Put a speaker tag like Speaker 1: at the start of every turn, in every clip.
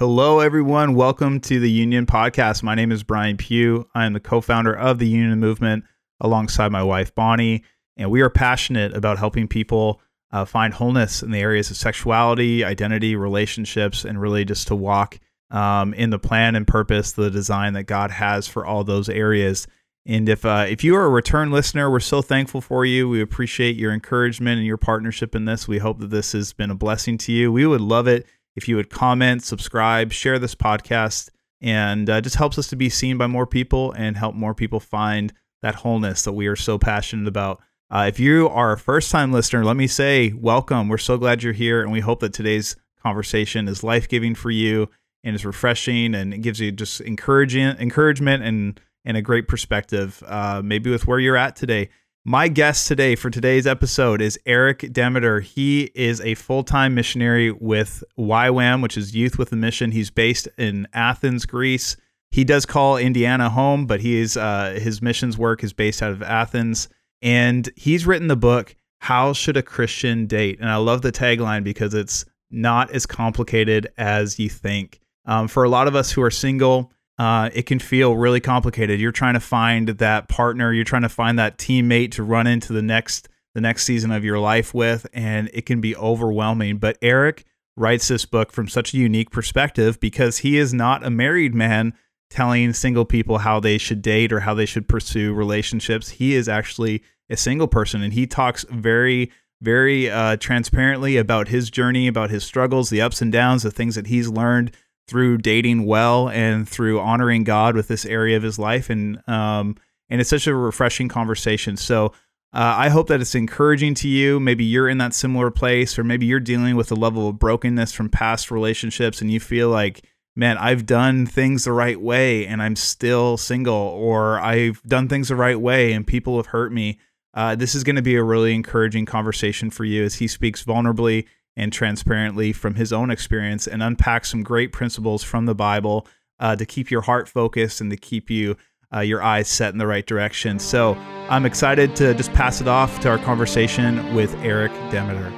Speaker 1: Hello, everyone. Welcome to the Union Podcast. My name is Brian Pugh. I am the co founder of the Union Movement alongside my wife, Bonnie. And we are passionate about helping people uh, find wholeness in the areas of sexuality, identity, relationships, and really just to walk um, in the plan and purpose, the design that God has for all those areas. And if uh, if you are a return listener, we're so thankful for you. We appreciate your encouragement and your partnership in this. We hope that this has been a blessing to you. We would love it if you would comment, subscribe, share this podcast, and uh, just helps us to be seen by more people and help more people find that wholeness that we are so passionate about. Uh, if you are a first time listener, let me say welcome. We're so glad you're here, and we hope that today's conversation is life giving for you and is refreshing and it gives you just encouraging encouragement and and a great perspective, uh, maybe with where you're at today. My guest today for today's episode is Eric Demeter. He is a full time missionary with YWAM, which is Youth with a Mission. He's based in Athens, Greece. He does call Indiana home, but he is uh, his missions work is based out of Athens, and he's written the book "How Should a Christian Date?" And I love the tagline because it's not as complicated as you think. Um, for a lot of us who are single, uh, it can feel really complicated. You're trying to find that partner, you're trying to find that teammate to run into the next the next season of your life with, and it can be overwhelming. But Eric writes this book from such a unique perspective because he is not a married man telling single people how they should date or how they should pursue relationships. He is actually a single person, and he talks very very uh, transparently about his journey, about his struggles, the ups and downs, the things that he's learned through dating well and through honoring God with this area of his life. And um, and it's such a refreshing conversation. So uh, I hope that it's encouraging to you. Maybe you're in that similar place, or maybe you're dealing with a level of brokenness from past relationships, and you feel like, man, I've done things the right way, and I'm still single, or I've done things the right way, and people have hurt me. Uh, this is going to be a really encouraging conversation for you as he speaks vulnerably and transparently from his own experience and unpack some great principles from the Bible uh, to keep your heart focused and to keep you uh, your eyes set in the right direction. So I'm excited to just pass it off to our conversation with Eric Demeter.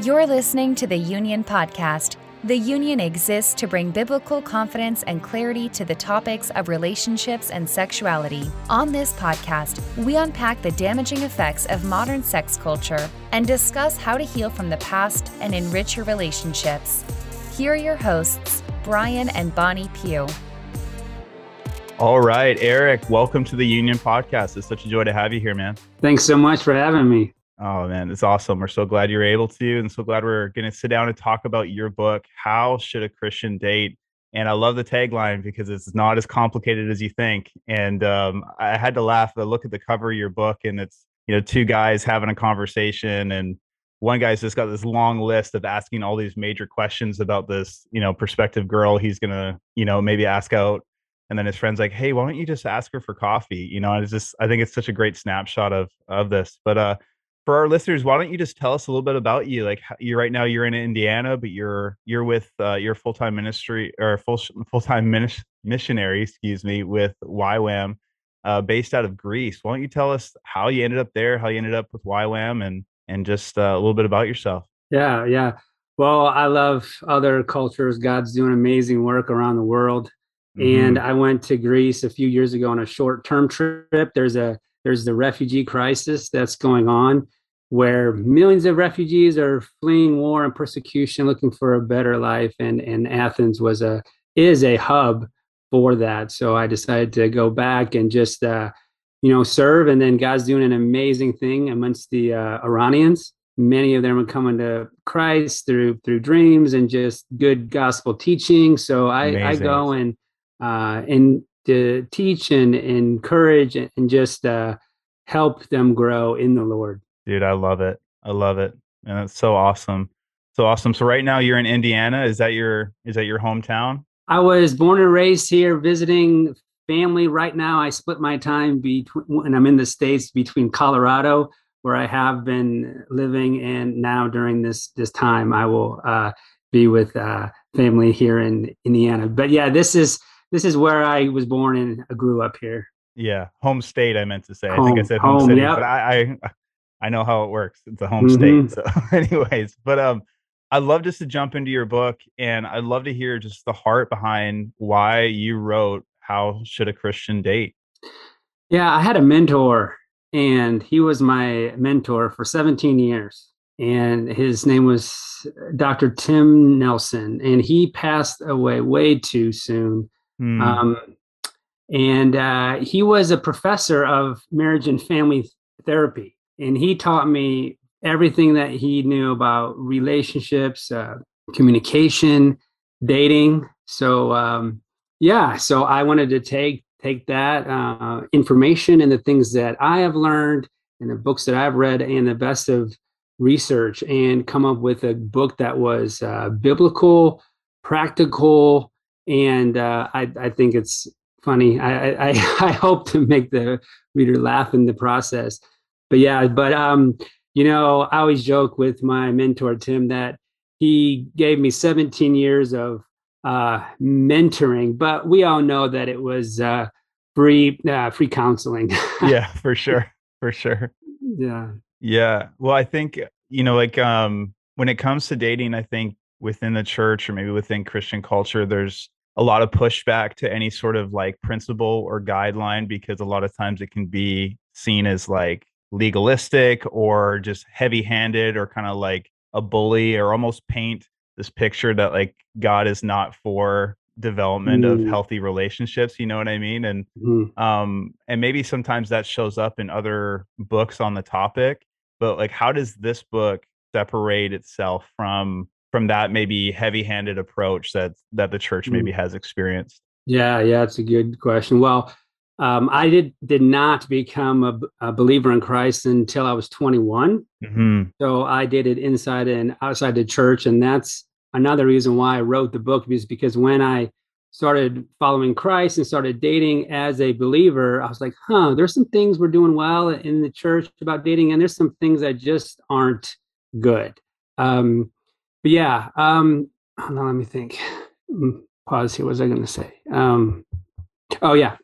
Speaker 2: You're listening to the Union Podcast the Union exists to bring biblical confidence and clarity to the topics of relationships and sexuality. On this podcast, we unpack the damaging effects of modern sex culture and discuss how to heal from the past and enrich your relationships. Here are your hosts, Brian and Bonnie Pugh.
Speaker 1: All right, Eric, welcome to the Union Podcast. It's such a joy to have you here, man.
Speaker 3: Thanks so much for having me.
Speaker 1: Oh man, it's awesome. We're so glad you're able to, and so glad we're going to sit down and talk about your book, How Should a Christian Date? And I love the tagline because it's not as complicated as you think. And um, I had to laugh. I look at the cover of your book, and it's you know two guys having a conversation, and one guy's just got this long list of asking all these major questions about this you know prospective girl he's gonna you know maybe ask out and then his friend's like hey why don't you just ask her for coffee you know and it's just i think it's such a great snapshot of of this but uh for our listeners, why don't you just tell us a little bit about you? Like you right now, you're in Indiana, but you're you're with uh, your full time ministry or full full time minis- missionary, excuse me, with YWAM, uh, based out of Greece. Why don't you tell us how you ended up there, how you ended up with YWAM, and and just uh, a little bit about yourself?
Speaker 3: Yeah, yeah. Well, I love other cultures. God's doing amazing work around the world. Mm-hmm. And I went to Greece a few years ago on a short term trip. There's a there's the refugee crisis that's going on where millions of refugees are fleeing war and persecution, looking for a better life, and and Athens was a is a hub for that. So I decided to go back and just uh, you know serve, and then God's doing an amazing thing amongst the uh, Iranians. Many of them are coming to Christ through through dreams and just good gospel teaching. So I, I go and uh, and to teach and encourage and just uh, help them grow in the Lord.
Speaker 1: Dude, I love it. I love it. And it's so awesome. So awesome. So right now you're in Indiana. Is that your is that your hometown?
Speaker 3: I was born and raised here visiting family. Right now I split my time between when I'm in the States between Colorado, where I have been living, and now during this this time I will uh, be with uh, family here in Indiana. But yeah, this is this is where I was born and grew up here.
Speaker 1: Yeah, home state. I meant to say. Home, I think I said home, home city, yep. but I, I I know how it works. It's a home mm-hmm. state. So, anyways, but um, I'd love just to jump into your book and I'd love to hear just the heart behind why you wrote How Should a Christian Date?
Speaker 3: Yeah, I had a mentor and he was my mentor for 17 years. And his name was Dr. Tim Nelson, and he passed away way too soon. Mm. Um, and uh, he was a professor of marriage and family therapy. And he taught me everything that he knew about relationships, uh, communication, dating. So um, yeah, so I wanted to take take that uh, information and the things that I have learned and the books that I've read and the best of research and come up with a book that was uh, biblical, practical, and uh, I, I think it's funny. I, I I hope to make the reader laugh in the process. But yeah, but um, you know, I always joke with my mentor, Tim, that he gave me 17 years of uh, mentoring, but we all know that it was uh, free, uh, free counseling.
Speaker 1: yeah, for sure. For sure.
Speaker 3: Yeah.
Speaker 1: Yeah. Well, I think, you know, like um, when it comes to dating, I think within the church or maybe within Christian culture, there's a lot of pushback to any sort of like principle or guideline because a lot of times it can be seen as like legalistic or just heavy handed or kind of like a bully or almost paint this picture that like God is not for development mm. of healthy relationships you know what i mean and mm. um and maybe sometimes that shows up in other books on the topic but like how does this book separate itself from from that maybe heavy-handed approach that that the church maybe mm. has experienced
Speaker 3: yeah yeah it's a good question well um, I did did not become a, a, believer in Christ until I was 21. Mm-hmm. So I dated inside and outside the church, and that's another reason why I wrote the book is because when I started following Christ and started dating as a believer, I was like, huh, there's some things we're doing well in the church about dating, and there's some things that just aren't good. Um, but yeah, um, on, let me think. Mm, pause here. What was I going to say? Um, oh yeah,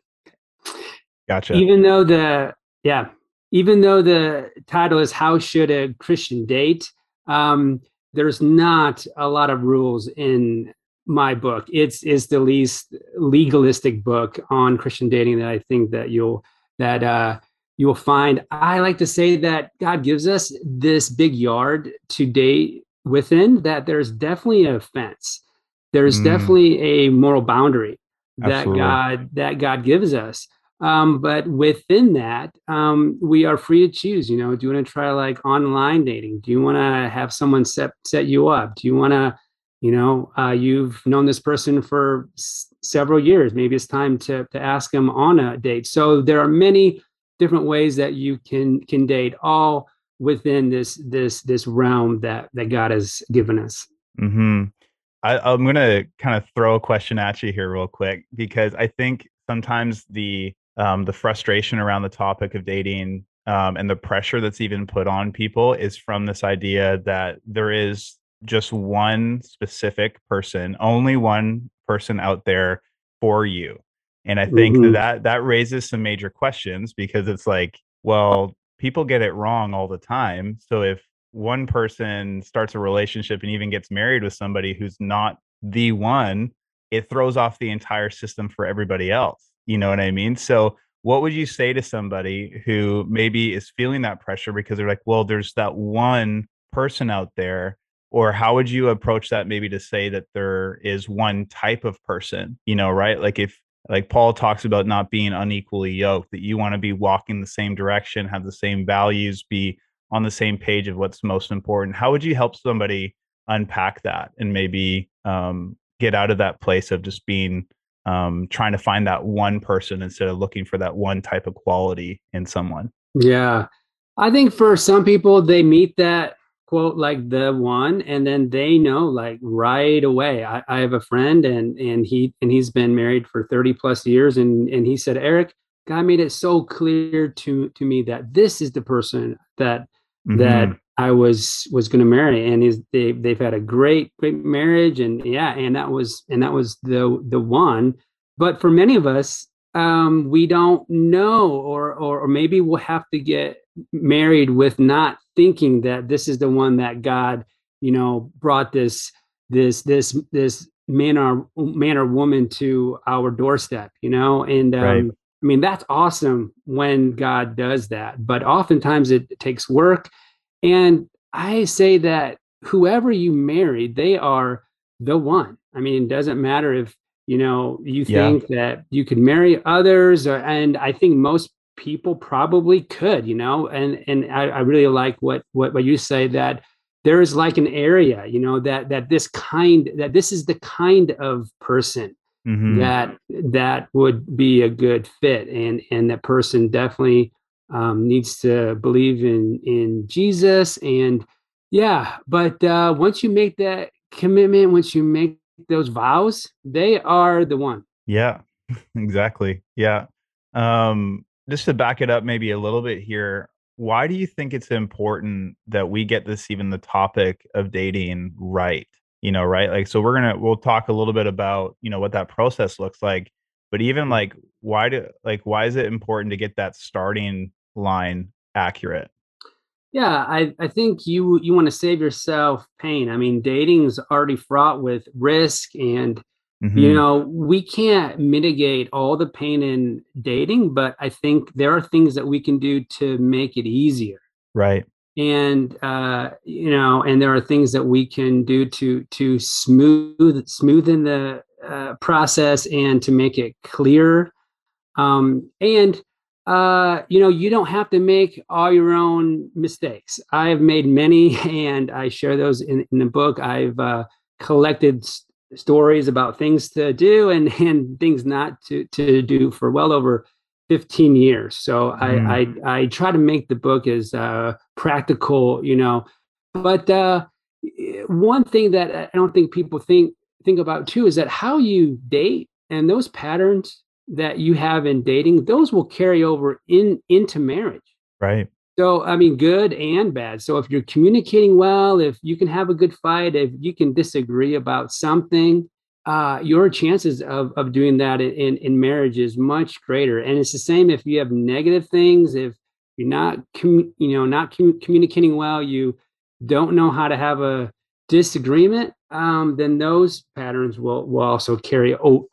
Speaker 1: Gotcha.
Speaker 3: Even though the yeah, even though the title is "How Should a Christian Date," um, there's not a lot of rules in my book. It's is the least legalistic book on Christian dating that I think that you'll that uh, you will find. I like to say that God gives us this big yard to date within. That there's definitely a fence. There's mm. definitely a moral boundary that God that God gives us. Um, but within that, um, we are free to choose. You know, do you want to try like online dating? Do you want to have someone set set you up? Do you want to, you know, uh, you've known this person for s- several years. Maybe it's time to to ask them on a date. So there are many different ways that you can can date, all within this this this realm that that God has given us.
Speaker 1: Hmm. I'm gonna kind of throw a question at you here real quick because I think sometimes the um, the frustration around the topic of dating um, and the pressure that's even put on people is from this idea that there is just one specific person, only one person out there for you. And I think mm-hmm. that that raises some major questions because it's like, well, people get it wrong all the time. So if one person starts a relationship and even gets married with somebody who's not the one, it throws off the entire system for everybody else. You know what I mean? So, what would you say to somebody who maybe is feeling that pressure because they're like, well, there's that one person out there? Or how would you approach that maybe to say that there is one type of person, you know, right? Like if, like Paul talks about not being unequally yoked, that you want to be walking the same direction, have the same values, be on the same page of what's most important. How would you help somebody unpack that and maybe um, get out of that place of just being um, trying to find that one person instead of looking for that one type of quality in someone.
Speaker 3: Yeah. I think for some people, they meet that quote like the one and then they know like right away I, I, have a friend and and he and he's been married for 30 plus years and and he said eric god made it so clear to to me that this is the person that mm-hmm. that i was was going to marry and he's they, they've had a great great marriage and yeah and that was and that was the the one but for many of us, um, we don't know, or, or or maybe we'll have to get married with not thinking that this is the one that God, you know brought this this this this man or man or woman to our doorstep you know and um, right. i mean that's awesome when god does that but oftentimes it takes work and i say that whoever you marry they are the one i mean it doesn't matter if you know you think yeah. that you could marry others or, and i think most people probably could you know and and I, I really like what what what you say that there is like an area you know that that this kind that this is the kind of person mm-hmm. that that would be a good fit and and that person definitely um, needs to believe in in jesus. And yeah but uh once you make that commitment once you make those vows they are the one.
Speaker 1: Yeah exactly. Yeah. Um just to back it up maybe a little bit here why do you think it's important that we get this even the topic of dating right you know right? Like so we're gonna we'll talk a little bit about you know what that process looks like but even like why do like why is it important to get that starting line accurate
Speaker 3: yeah i i think you you want to save yourself pain i mean dating's already fraught with risk and Mm-hmm. You know, we can't mitigate all the pain in dating, but I think there are things that we can do to make it easier.
Speaker 1: Right.
Speaker 3: And uh, you know, and there are things that we can do to to smooth smoothen the uh, process and to make it clear. Um, and uh, you know, you don't have to make all your own mistakes. I've made many, and I share those in, in the book. I've uh, collected stories about things to do and and things not to to do for well over 15 years so mm. I, I i try to make the book as uh practical you know but uh one thing that i don't think people think think about too is that how you date and those patterns that you have in dating those will carry over in into marriage
Speaker 1: right
Speaker 3: so, I mean, good and bad. So, if you're communicating well, if you can have a good fight, if you can disagree about something, uh, your chances of, of doing that in, in marriage is much greater. And it's the same if you have negative things, if you're not, com- you know, not com- communicating well, you don't know how to have a disagreement, um, then those patterns will, will also carry o-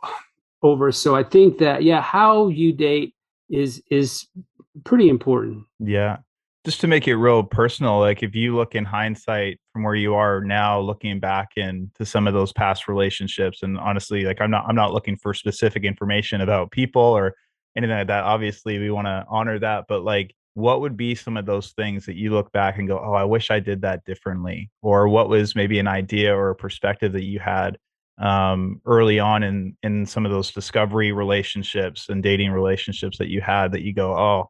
Speaker 3: over. So I think that, yeah, how you date is, is pretty important.
Speaker 1: Yeah just to make it real personal, like if you look in hindsight from where you are now, looking back into some of those past relationships, and honestly, like I'm not I'm not looking for specific information about people or anything like that. Obviously, we want to honor that, but like what would be some of those things that you look back and go, "Oh, I wish I did that differently," or what was maybe an idea or a perspective that you had um, early on in in some of those discovery relationships and dating relationships that you had that you go, "Oh,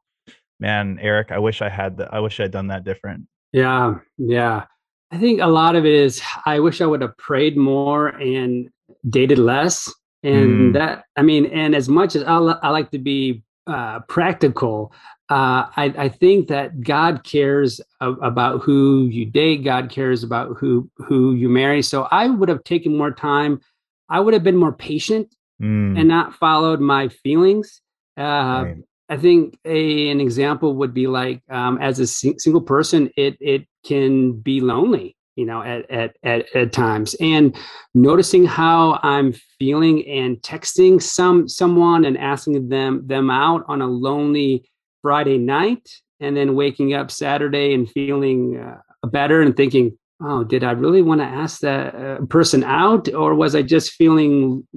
Speaker 1: man, Eric, I wish I had that. I wish I'd done that different.
Speaker 3: Yeah, yeah. I think a lot of it is I wish I would have prayed more and dated less. And mm. that, I mean, and as much as I, I like to be uh, practical, uh, I, I, think that God cares about who you date. God cares about who who you marry. So I would have taken more time. I would have been more patient mm. and not followed my feelings. Uh, right. I think a, an example would be like um, as a sing- single person, it it can be lonely, you know, at, at at at times, and noticing how I'm feeling and texting some someone and asking them them out on a lonely Friday night, and then waking up Saturday and feeling uh, better and thinking, oh, did I really want to ask that uh, person out, or was I just feeling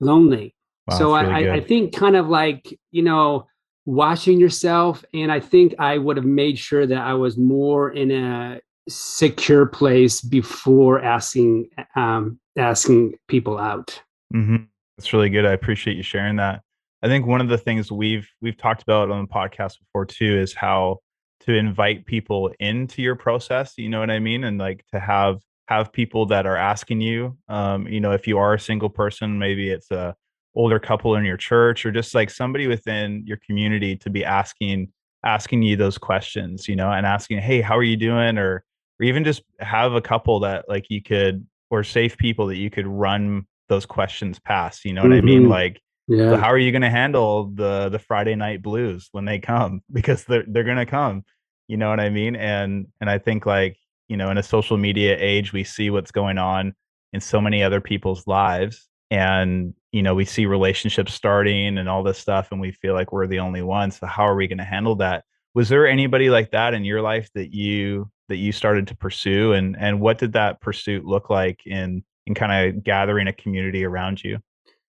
Speaker 3: lonely? Wow, so I, really I, I think kind of like you know watching yourself. And I think I would have made sure that I was more in a secure place before asking um, asking people out.
Speaker 1: Mm-hmm. That's really good. I appreciate you sharing that. I think one of the things we've we've talked about on the podcast before too is how to invite people into your process. You know what I mean? And like to have have people that are asking you. Um, you know, if you are a single person, maybe it's a older couple in your church or just like somebody within your community to be asking asking you those questions you know and asking hey how are you doing or or even just have a couple that like you could or safe people that you could run those questions past you know what mm-hmm. i mean mm-hmm. like yeah. so how are you going to handle the the friday night blues when they come because they're they're going to come you know what i mean and and i think like you you know, in a social media age, we see what's going on in so many other people's lives. And, you know, we see relationships starting and all this stuff, and we feel like we're the only ones. So how are we going to handle that? Was there anybody like that in your life that you that you started to pursue and and what did that pursuit look like in in kind of gathering a community around you?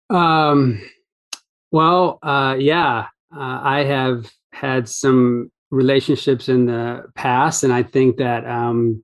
Speaker 3: Um well, uh yeah, uh, I have had some relationships in the past and I think that um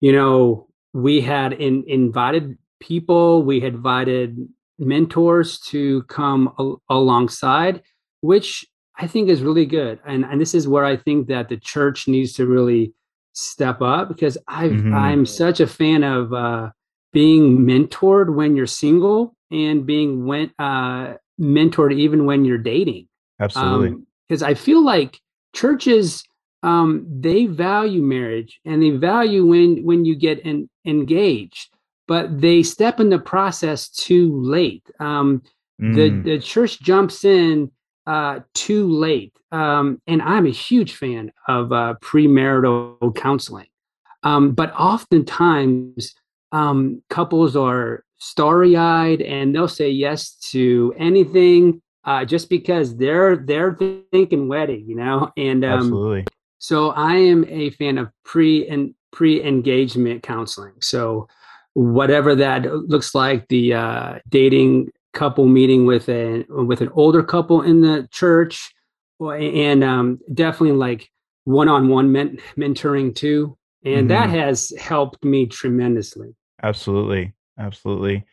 Speaker 3: you know, we had in, invited people, we had invited mentors to come al- alongside, which I think is really good. And, and this is where I think that the church needs to really step up because i mm-hmm. I'm such a fan of uh, being mentored when you're single and being went, uh, mentored even when you're dating.
Speaker 1: Absolutely.
Speaker 3: Because um, I feel like churches um, they value marriage and they value when when you get in, engaged, but they step in the process too late. Um, mm. The the church jumps in uh, too late, um, and I'm a huge fan of uh, premarital counseling. Um, but oftentimes, um, couples are starry-eyed and they'll say yes to anything uh, just because they're they're thinking wedding, you know. And um,
Speaker 1: absolutely,
Speaker 3: so I am a fan of pre and pre engagement counseling. So whatever that looks like, the uh, dating couple meeting with a with an older couple in the church, and um, definitely like one on one mentoring too, and mm-hmm. that has helped me tremendously.
Speaker 1: Absolutely, absolutely.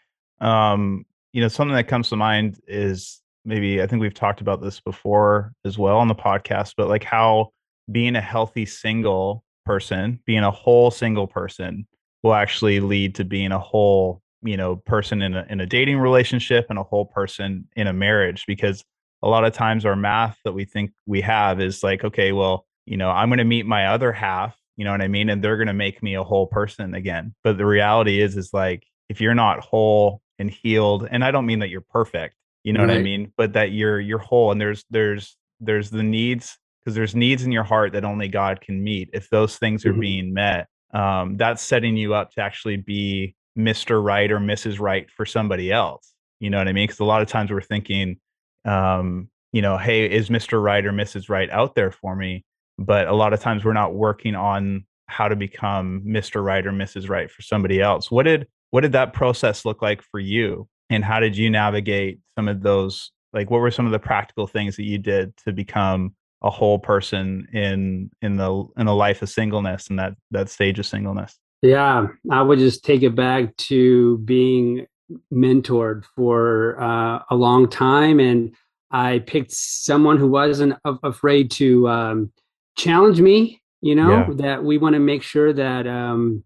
Speaker 1: Um, you know, something that comes to mind is maybe I think we've talked about this before as well on the podcast, but like how being a healthy single person, being a whole single person will actually lead to being a whole, you know, person in a in a dating relationship and a whole person in a marriage because a lot of times our math that we think we have is like, okay, well, you know, I'm going to meet my other half, you know what I mean, and they're going to make me a whole person again. But the reality is is like if you're not whole and healed, and I don't mean that you're perfect, you know right. what I mean, but that you're you're whole and there's there's there's the needs because there's needs in your heart that only God can meet. If those things are mm-hmm. being met, um, that's setting you up to actually be Mr. Right or Mrs. Right for somebody else. You know what I mean? Because a lot of times we're thinking, um, you know, hey, is Mr. Right or Mrs. Right out there for me? But a lot of times we're not working on how to become Mr. Right or Mrs. Right for somebody else. What did what did that process look like for you? And how did you navigate some of those? Like, what were some of the practical things that you did to become a whole person in in the in the life of singleness and that that stage of singleness
Speaker 3: yeah i would just take it back to being mentored for uh, a long time and i picked someone who wasn't afraid to um, challenge me you know yeah. that we want to make sure that um,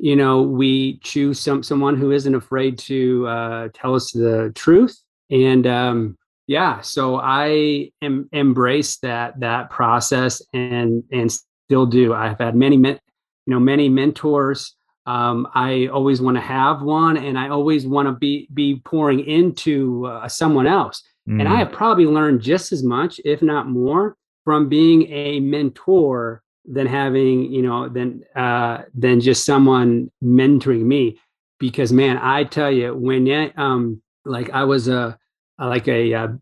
Speaker 3: you know we choose some someone who isn't afraid to uh, tell us the truth and um, yeah so i am embrace that that process and and still do i've had many you know many mentors um, i always want to have one and i always want to be be pouring into uh, someone else mm. and i mm. have probably learned just as much if not more from being a mentor than having you know than uh than just someone mentoring me because man i tell you when um like i was a like a, a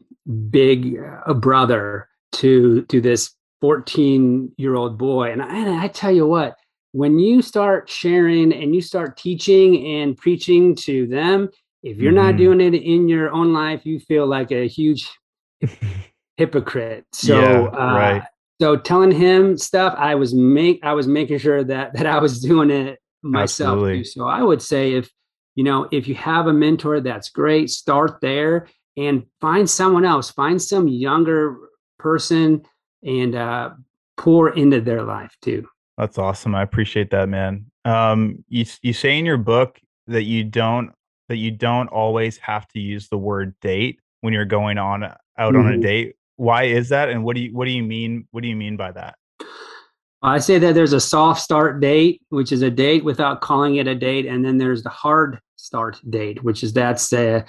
Speaker 3: big a brother to to this 14 year old boy and I, and I tell you what when you start sharing and you start teaching and preaching to them if you're mm-hmm. not doing it in your own life you feel like a huge hypocrite so yeah, uh, right. So telling him stuff i was make i was making sure that that i was doing it myself too. so i would say if you know if you have a mentor that's great start there and find someone else, find some younger person and uh, pour into their life too.
Speaker 1: That's awesome. I appreciate that, man. Um, you you say in your book that you don't that you don't always have to use the word date when you're going on out mm-hmm. on a mm-hmm. date. Why is that? And what do you what do you mean? What do you mean by that?
Speaker 3: I say that there's a soft start date, which is a date without calling it a date, and then there's the hard start date, which is that's the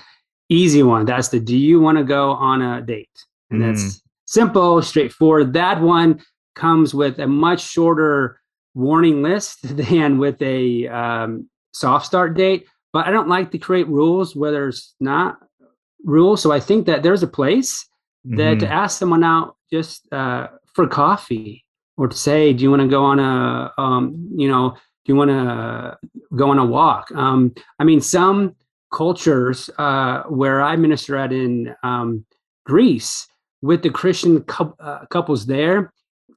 Speaker 3: easy one. That's the do you want to go on a date? And mm. that's simple, straightforward. That one comes with a much shorter warning list than with a um, soft start date. But I don't like to create rules where there's not rules. So I think that there's a place mm-hmm. that to ask someone out just uh, for coffee or to say, do you want to go on a, um, you know, do you want to go on a walk? Um, I mean, some cultures uh, where I minister at in um, Greece with the Christian cu- uh, couples there,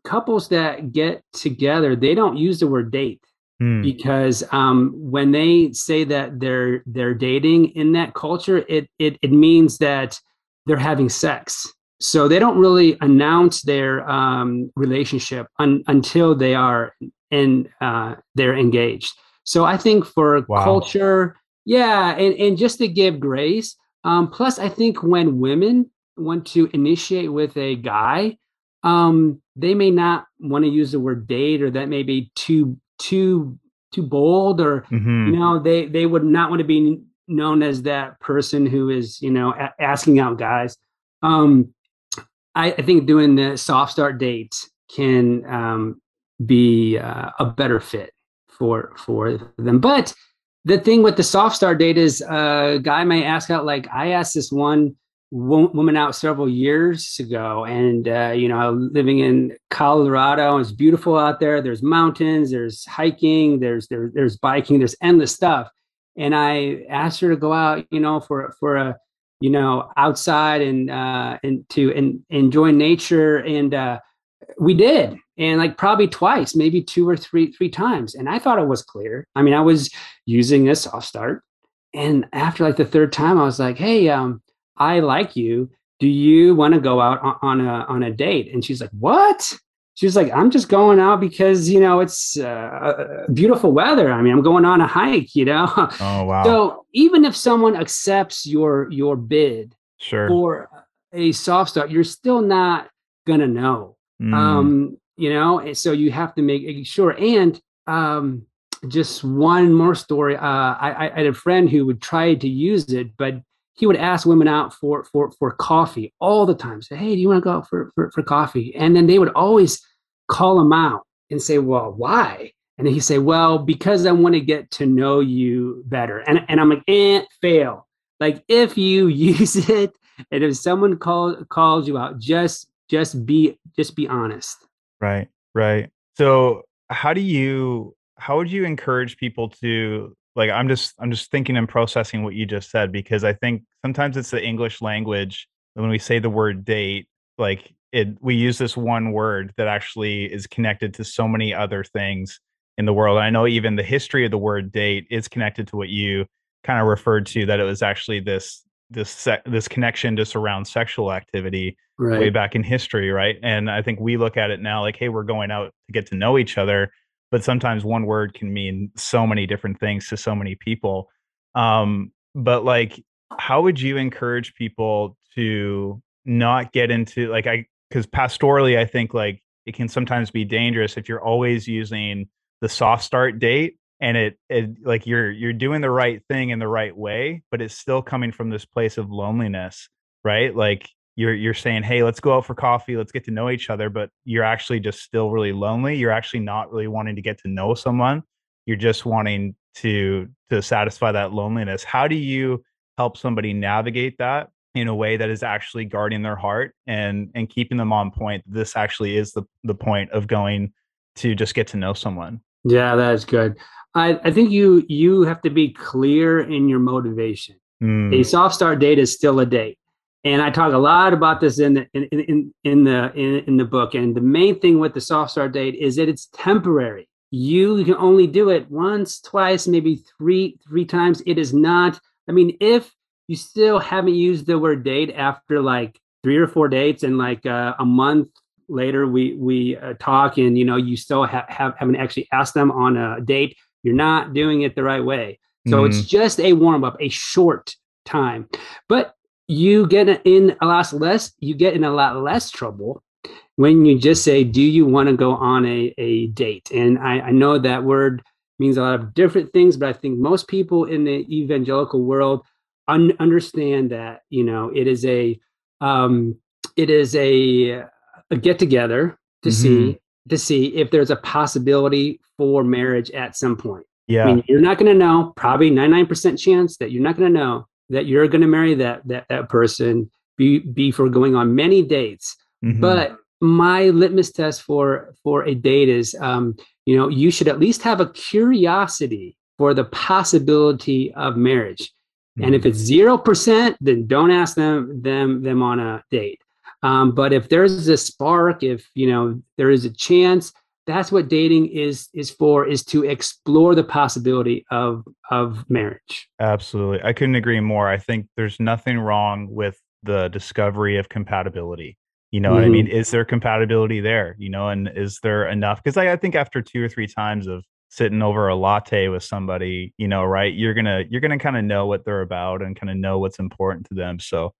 Speaker 3: couples that get together, they don't use the word date. Mm. Because um, when they say that they're they're dating in that culture, it it it means that they're having sex. So they don't really announce their um, relationship un- until they are in uh, they're engaged. So I think for wow. culture, yeah, and and just to give grace. Um, plus, I think when women want to initiate with a guy, um, they may not want to use the word date, or that may be too too too bold or mm-hmm. you know they they would not want to be known as that person who is you know a- asking out guys um I, I, think doing the soft start date can um be uh, a better fit for for them. But the thing with the soft start date is a uh, guy may ask out like i asked this one woman out several years ago and uh, you know living in colorado it's beautiful out there. There's mountains there's hiking there's there, there's biking there's endless stuff. And i asked her to go out you know for for a you know outside and uh and to and enjoy nature and uh we did and like probably twice maybe two or three three times and i thought it was clear i mean i was using this soft start and after like the third time i was like hey um I like you. Do you want to go out on, a on a date? And she's like, What? She was like, I'm just going out because you know it's uh, uh beautiful weather. I mean, I'm going on a hike. You know.
Speaker 1: Oh wow.
Speaker 3: So even if someone accepts your your bid
Speaker 1: sure.
Speaker 3: for a soft start, you're still not gonna know. Mm. Um, you know, And so you have to make sure. And um, just one more story. Uh, I, I had a friend who would try to use it, but he would ask women out for for for coffee all the time. Say, hey, do you want to go out for, for, for coffee? And then they would always call him out and say, well, why? And then he'd say, well, because I want to get to know you better. And, and I'm like, eh, fail. Like if you use it and if someone calls calls you out, just just be just be honest.
Speaker 1: Right, right. So how do you how would you encourage people to like i'm just i'm just thinking and processing what you just said because i think sometimes it's the english language when we say the word date like it we use this one word that actually is connected to so many other things in the world i know even the history of the word date is connected to what you kind of referred to that it was actually this this se- this connection just around sexual activity right. way back in history right and i think we look at it now like hey we're going out to get to know each other but sometimes one word can mean so many different things to so many people. Um but like how would you encourage people to not get into like i because pastorally i think like it can sometimes be dangerous if you're always using the soft start date and it, it like you're you're doing the right thing in the right way but it's still coming from this place of loneliness right? Like you're you're saying hey let's go out for coffee let's get to know each other but you're actually just still really lonely you're actually not really wanting to get to know someone you're just wanting to to satisfy that loneliness. How do you help somebody navigate that in a way that is actually guarding their heart and and keeping them on point? This actually is the the point of going to just get to know someone.
Speaker 3: Yeah that's good. I i think you you have to be clear in your motivation. Mm. a soft start date is still a date and I talk a lot about this in the in, in, in the in, in the book. And the main thing with the soft start date is that it's temporary. You can only do it once, twice, maybe three three times. It is not. I mean, if you still haven't used the word date after like three or four dates, and like uh, a month later we we uh, talk, and you know you still ha- have haven't actually asked them on a date, you're not doing it the right way. So mm-hmm. it's just a warm up, a short time. But you get in a lot less you get in a lot less trouble when you just say do you want to go on a, a date and I, I know that word means a lot of different things but i think most people in the evangelical world un- understand that you know it is a um, it is a, a get together to mm-hmm. see to see if there's a possibility for marriage at some point.
Speaker 1: Yeah.
Speaker 3: I mean, you're not going to know, probably 99% chance that you're not going to know that you're going to marry that that that person be be for going on many dates.
Speaker 1: Mhm.
Speaker 3: But my litmus test for for a date is um, you know, you should at least have a curiosity for the possibility of marriage. And if it's zero percent, then don't ask them them them on a date. Um, but if there's a spark, if you know there is a chance, that's what dating is is for, is to explore the possibility of of marriage.
Speaker 1: Absolutely. I couldn't agree more. I think there's nothing wrong with the discovery of compatibility. You know what I mean? Is there compatibility there? You know, and is there enough? Because I, I think after two or three times of sitting over a latte with somebody, you know, right, you're gonna you're gonna kind of know what they're about and kind of know what's important to them. So,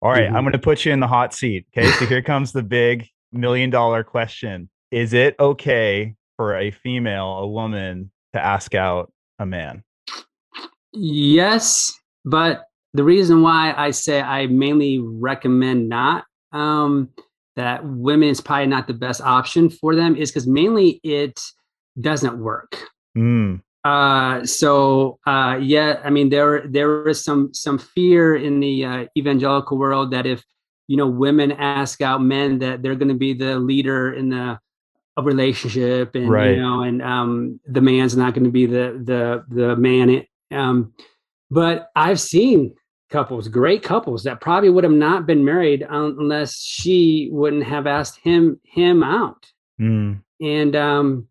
Speaker 1: all right, I'm
Speaker 3: Mhm.
Speaker 1: gonna put you in the hot seat. Okay, so here comes the big million dollar question: Is it okay for a female, a woman, to ask out a man?
Speaker 3: Yes, but the reason why I say I mainly recommend not um, that women is probably not the best option for them is because mainly it doesn't work.
Speaker 1: Mm,
Speaker 3: Uh, so uh, yeah, I mean there there is some some fear in the uh, evangelical world that if you know women ask out men that they're going to be the leader in the a relationship and
Speaker 1: Right.
Speaker 3: you know and um, the man's not going to be the the the man. Um, but I've seen couples, great couples that probably would have not been married unless she wouldn't have asked him him out
Speaker 1: mm,
Speaker 3: and um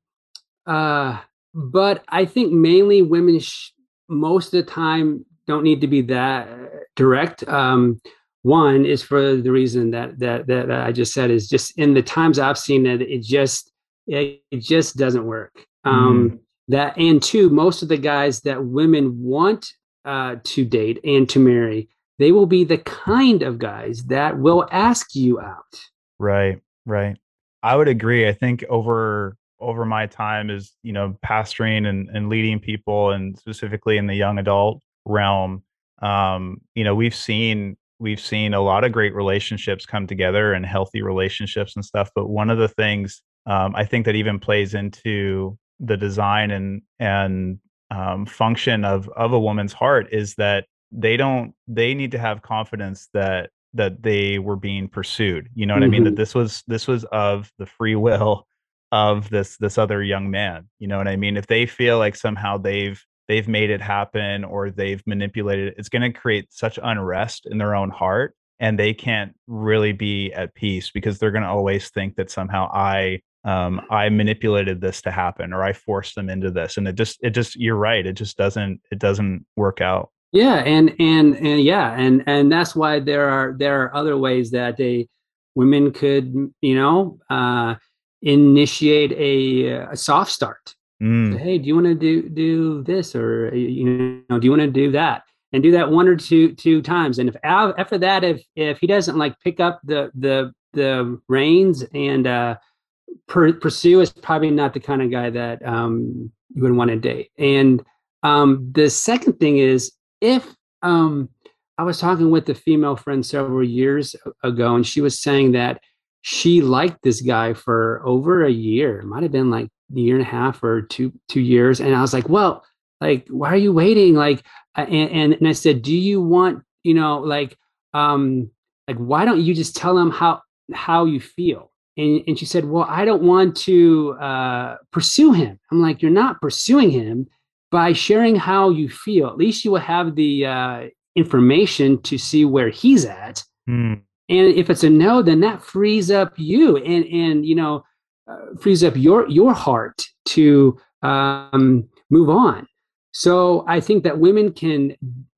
Speaker 3: uh but i think mainly women sh- most of the time don't need to be that uh, direct um one is for the reason that that that, that i just said is just in the times i've seen it it just it, it just doesn't work um that and two most of the guys that women want uh to date and to marry they will be the kind of guys that will ask you out
Speaker 1: right, right. I would agree. I think over over my time as you know pastoring and, and leading people, and specifically in the young adult realm, um, you know we've seen we've seen a lot of great relationships come together and healthy relationships and stuff. But one of the things um, I think that even plays into the design and and um, function of of a woman's heart is that they don't they need to have confidence that that they were being pursued you know what i mean that
Speaker 3: Mhm.
Speaker 1: this was this was of the free will of this this other young man you know what i mean if they feel like somehow they've they've made it happen or they've manipulated it it's going to create such unrest in their own heart and they can't really be at peace because they're going to always think that somehow i um i manipulated this to happen or i forced them into this and it just it just you're right it just doesn't it doesn't work out.
Speaker 3: Yeah, and and and yeah, and and that's why there are there are other ways that they women could you know uh, initiate a, a soft start.
Speaker 1: Mm,
Speaker 3: hey, do you want to do do this or you know do you want to do that? And do that one or two two times and if after that if if he doesn't like pick up the the the reins and uh, per, pursue is probably not the kind of guy that um, you would want to date. And um, the second thing is if um, I was talking with a female friend several years ago, and she was saying that she liked this guy for over a year. It might have been like a year and a half or two two years. And I was like, well, like, why are you waiting? Like, and and, and I said, do you want, you know, like, um, like, why don't you just tell him how how you feel? And, and she said, Well, I don't want to uh, pursue him. I'm like, You're not pursuing him by sharing how you feel. At least you will have the uh, information to see where he's at.
Speaker 1: mm,
Speaker 3: And if it's a no, then that frees up you and, and you know, uh, frees up your, your heart to um, move on. So I think that women can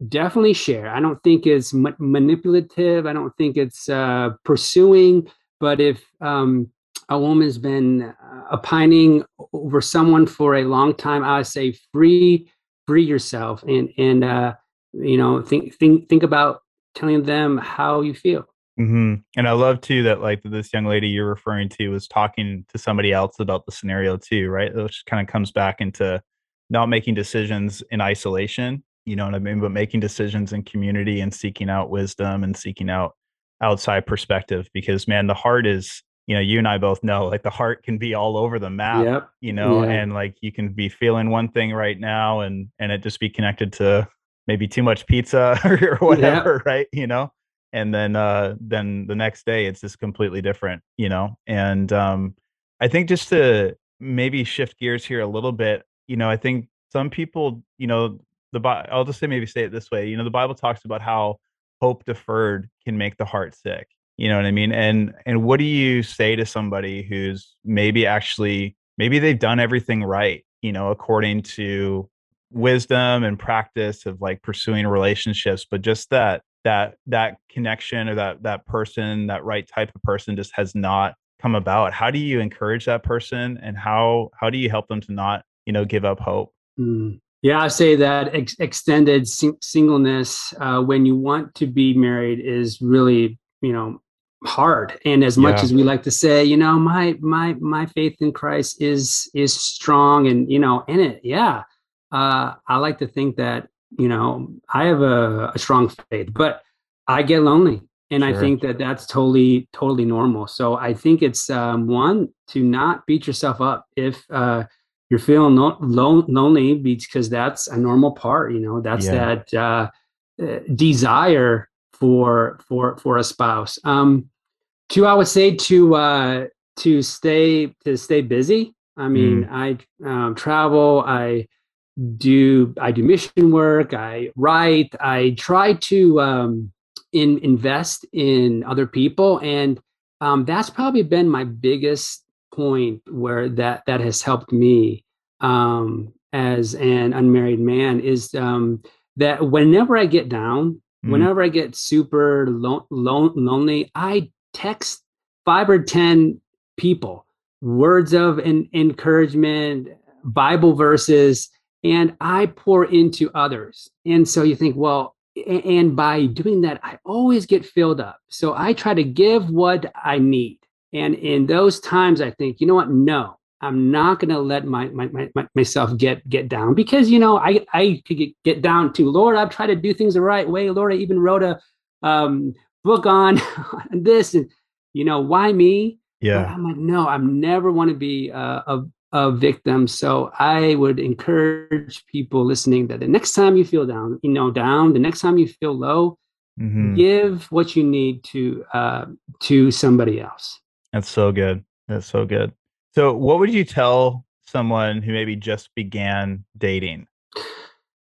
Speaker 3: definitely share. I don't think it's ma- manipulative. I don't think it's uh, pursuing. But if um, a woman's been uh, opining over someone for a long time, I would say free, free yourself, and and uh, you know think think think about telling them how you feel.
Speaker 1: hmm And I love too that like this young lady you're referring to was talking to somebody else about the scenario too, right? Which kind of comes back into not making decisions in isolation, you know what I mean, but making decisions in community and seeking out wisdom and seeking out outside perspective. Because man, the heart is you know, you and I both know like the heart can be all over the map,
Speaker 3: Yep.
Speaker 1: you know,
Speaker 3: Yeah.
Speaker 1: and like you can be feeling one thing right now and and it just be connected to maybe too much pizza or whatever, right? You know, and then uh then the next day it's just completely different, you know. And um I think just to maybe shift gears here a little bit, you know, I think some people, you know, the I'll just say maybe say it this way, you know, the Bible talks about how hope deferred can make the heart sick. You know what I mean? And and what do you say to somebody who's maybe actually maybe they've done everything right, you know, according to wisdom and practice of like pursuing relationships, but just that that that connection or that that person, that right type of person just has not come about. How do you encourage that person and how how do you help them to not, you know, give up hope?
Speaker 3: Mm. Yeah, I say that ex- extended sing- singleness uh, when you want to be married is really, you know, hard. And as much
Speaker 1: Yeah.
Speaker 3: as we like to say, you know, my my my faith in Christ is is strong, and you know, in it, yeah, uh, I like to think that you know I have a, a strong faith, but I get lonely, and I think that that's totally totally normal. So I think it's um, one to not beat yourself up if. Uh, you're feeling lo- lo- lonely because that's a normal part you know? That's
Speaker 1: Yeah.
Speaker 3: that uh, uh, desire for for for a spouse. Um two i would say to uh to stay to stay busy. I mean i um, travel i do i do mission work i write i try to um in invest in other people and um that's probably been my biggest point where that that has helped me um as an unmarried man is um that whenever i get down
Speaker 1: Mm.
Speaker 3: whenever i get super lo- lo- lonely i text five or ten people words of en- encouragement bible verses and i pour into others. And so you think well and by doing that i always get filled up. So i try to give what i need. And in those times i think you know what? No i'm not going to let my, my, my, my- myself get get down because you know i i could get, get down too. lord i've tried to do things the right way lord i even wrote a um, book on this and you know why me but
Speaker 1: Yeah.
Speaker 3: I'm like, no, I'm never want to be uh, a, a victim. So I would encourage people listening that the next time you feel down, you know, down, the next time you feel low,
Speaker 1: Mhm.
Speaker 3: give what you need to uh, to somebody else.
Speaker 1: That's so good. That's so good. So, what would you tell someone who maybe just began dating?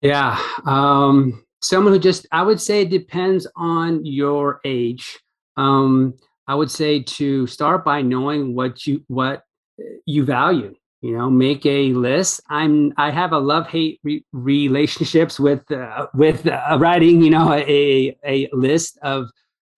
Speaker 3: Yeah. Um, someone who just, I would say it depends on your age. Um, I would say to start by knowing what you, what you value, you know, make a list. I'm, I have a love hate re- relationships with, uh, with uh, writing, you know, a, a list of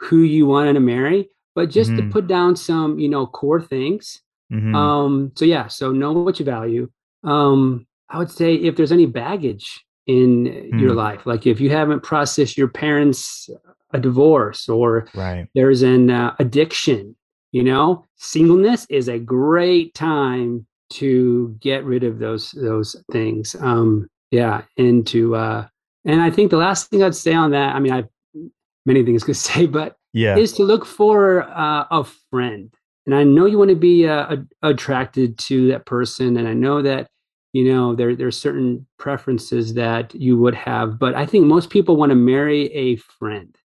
Speaker 3: who you want to marry, but just
Speaker 1: Mhm.
Speaker 3: to put down some, you know, core things
Speaker 1: Mhm.
Speaker 3: um, so yeah, so know what you value. Um, I would say if there's any baggage in your
Speaker 1: Mm.
Speaker 3: life, like if you haven't processed your parents' a divorce or
Speaker 1: right.
Speaker 3: there's an uh, addiction, you know, singleness is a great time to get rid of those those things. Um, yeah, and to uh, and I think the last thing I'd say on that, I mean, I many things to say, but
Speaker 1: Yeah.
Speaker 3: is to look for uh, a friend. And I know you want to be uh, attracted to that person, and I know that you know there there are certain preferences that you would have, but I think most people want to marry a friend.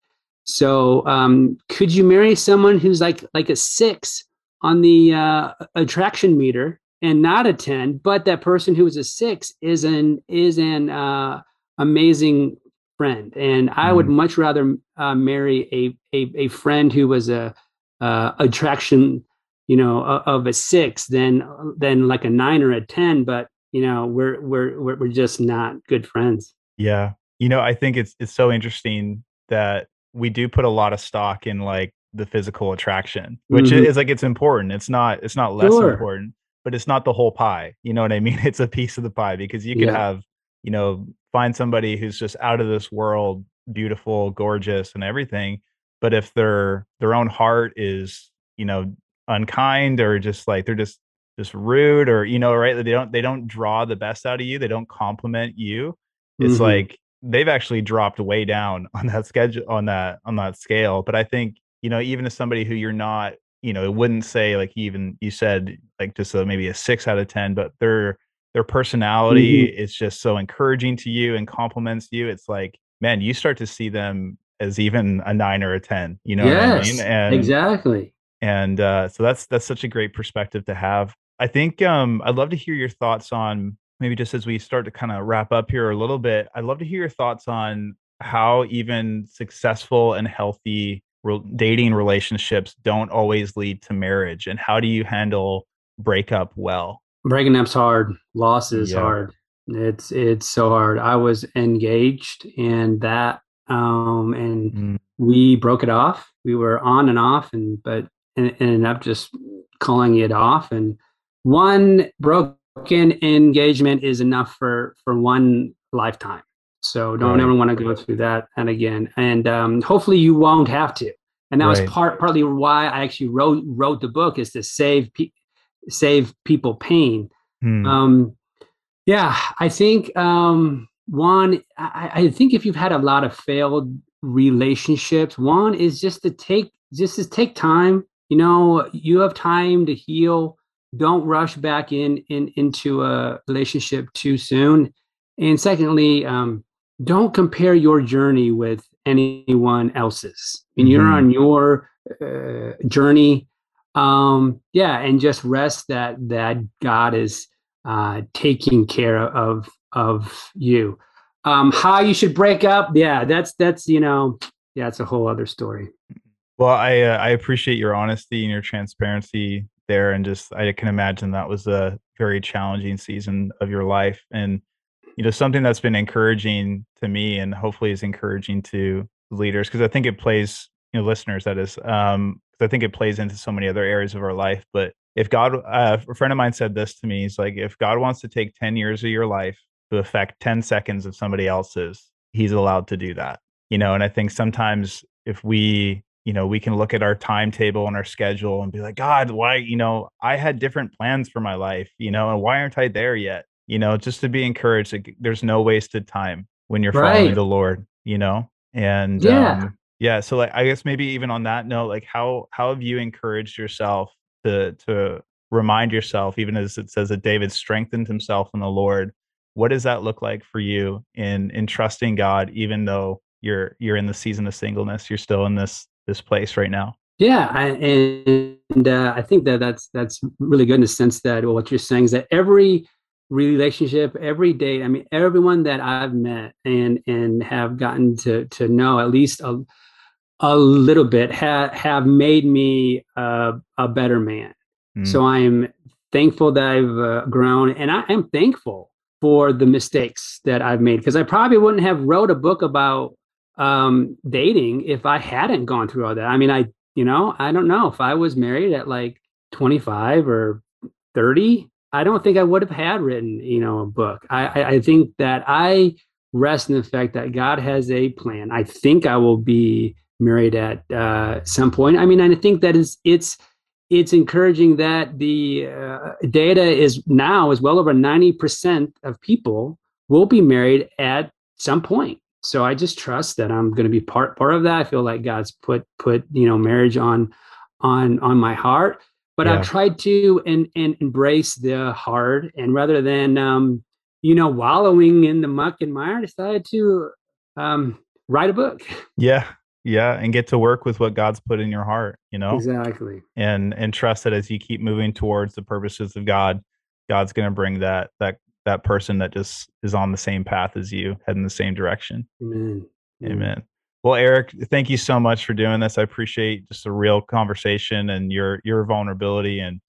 Speaker 3: So, um, could you marry someone who's like like a six on the uh, attraction meter and not a ten, but that person who is a six is an is an uh, amazing friend, and I would much rather uh, marry a, a a friend who was a uh, attraction, you know, of a six than than like a nine or a ten. But you know, we're we're we're, just not good friends.
Speaker 1: Yeah. You know, I think it's it's so interesting that we do put a lot of stock in like the physical attraction, which
Speaker 3: Mhm.
Speaker 1: is like it's important. It's not it's not less
Speaker 3: Sure.
Speaker 1: important, but it's not the whole pie. You know what I mean? It's a piece of the pie because you could
Speaker 3: Yeah.
Speaker 1: have, you know, find somebody who's just out of this world, beautiful, gorgeous and everything, but if their their own heart is, you know, unkind or just like they're just just rude or you know, right? They don't they don't draw the best out of you. They don't compliment you it's
Speaker 3: Mhm.
Speaker 1: like they've actually dropped way down on that schedule on that on that scale but i think you know even as somebody who you're not you know, it wouldn't say like even you said like just a, maybe a six out of 10, but their, their personality mm-hmm. is just so encouraging to you and compliments you. It's like, man, you start to see them as even a nine or a 10, you know
Speaker 3: yes, I mean? And
Speaker 1: exactly. And uh, so that's, that's such a great perspective to have. I think um, I'd love to hear your thoughts on maybe just as we start to kind of wrap up here a little bit. I'd love to hear your thoughts on how even successful and healthy re- dating relationships don't always lead to marriage and how do you handle breakup well
Speaker 3: breaking up's hard loss is yeah. hard it's it's so hard i was engaged and that um and mm. we broke it off we were on and off and but ended up just calling it off and one broken engagement is enough for for one lifetime so don't right. ever want to go through that and again. And um, hopefully you won't have to. And that right. was part partly why I actually wrote wrote the book is to save pe- save people pain. Hmm. Um, yeah, I think um, one. I, I think if you've had a lot of failed relationships, one is just to take just to take time. You know, you have time to heal. Don't rush back in in into a relationship too soon. And secondly, um, don't compare your journey with anyone else's. And mm-hmm. you're on your uh, journey. Um, yeah, and just rest that that God is uh, taking care of of you. Um, how you should break up? Yeah, that's that's you know, yeah, it's a whole other story.
Speaker 1: Well, I uh, I appreciate your honesty and your transparency there, and just I can imagine that was a very challenging season of your life, and you know something that's been encouraging to me and hopefully is encouraging to leaders because i think it plays you know listeners that is um i think it plays into so many other areas of our life but if god uh, a friend of mine said this to me he's like if god wants to take 10 years of your life to affect 10 seconds of somebody else's he's allowed to do that you know and i think sometimes if we you know we can look at our timetable and our schedule and be like god why you know i had different plans for my life you know and why aren't i there yet you know, just to be encouraged. Like, there's no wasted time when you're right. following the Lord, you know? And yeah. Um, yeah. So like I guess maybe even on that note, like how how have you encouraged yourself to to remind yourself, even as it says that David strengthened himself in the Lord, what does that look like for you in in trusting God, even though you're you're in the season of singleness, you're still in this this place right now?
Speaker 3: Yeah, I, and uh, I think that that's that's really good in the sense that well, what you're saying is that every relationship every day i mean everyone that i've met and and have gotten to to know at least a, a little bit ha, have made me a, a better man mm. so i am thankful that i've uh, grown and i am thankful for the mistakes that i've made because i probably wouldn't have wrote a book about um, dating if i hadn't gone through all that i mean i you know i don't know if i was married at like 25 or 30 I don't think I would have had written, you know, a book. I, I, think that I rest in the fact that God has a plan. I think I will be married at uh, some point. I mean, I think that is it's it's encouraging that the uh, data is now is well over ninety percent of people will be married at some point. So I just trust that I'm going to be part part of that. I feel like God's put put you know marriage on on on my heart but yeah. I've tried to and and embrace the hard and rather than um, you know wallowing in the muck and mire, I decided to um, write a book.
Speaker 1: Yeah, yeah, and get to work with what God's put in your heart. You know
Speaker 3: exactly,
Speaker 1: and and trust that as you keep moving towards the purposes of God, God's going to bring that that that person that just is on the same path as you, heading the same direction.
Speaker 3: Amen.
Speaker 1: Amen. Well, Eric, thank you so much for doing this. I appreciate just a real conversation and your your vulnerability and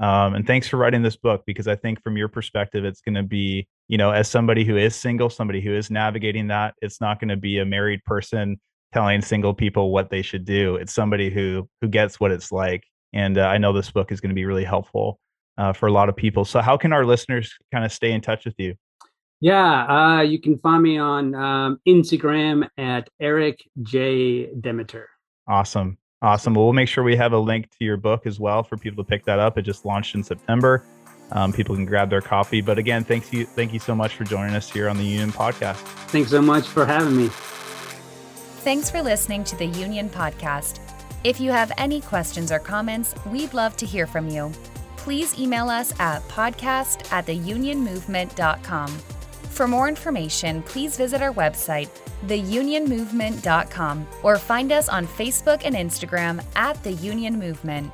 Speaker 1: um, and thanks for writing this book because I think from your perspective, it's going to be you know as somebody who is single, somebody who is navigating that, it's not going to be a married person telling single people what they should do. It's somebody who who gets what it's like, and uh, I know this book is going to be really helpful uh, for a lot of people. So, how can our listeners kind of stay in touch with you?
Speaker 3: Yeah, uh, you can find me on um, Instagram at Eric J Demeter.
Speaker 1: Awesome, awesome. Well, we'll make sure we have a link to your book as well for people to pick that up. It just launched in September. Um, people can grab their copy. But again, thanks you, thank you so much for joining us here on the Union Podcast.
Speaker 3: Thanks so much for having me.
Speaker 2: Thanks for listening to the Union Podcast. If you have any questions or comments, we'd love to hear from you. Please email us at podcast at theunionmovement.com. For more information, please visit our website, theunionmovement.com, or find us on Facebook and Instagram at The Union Movement.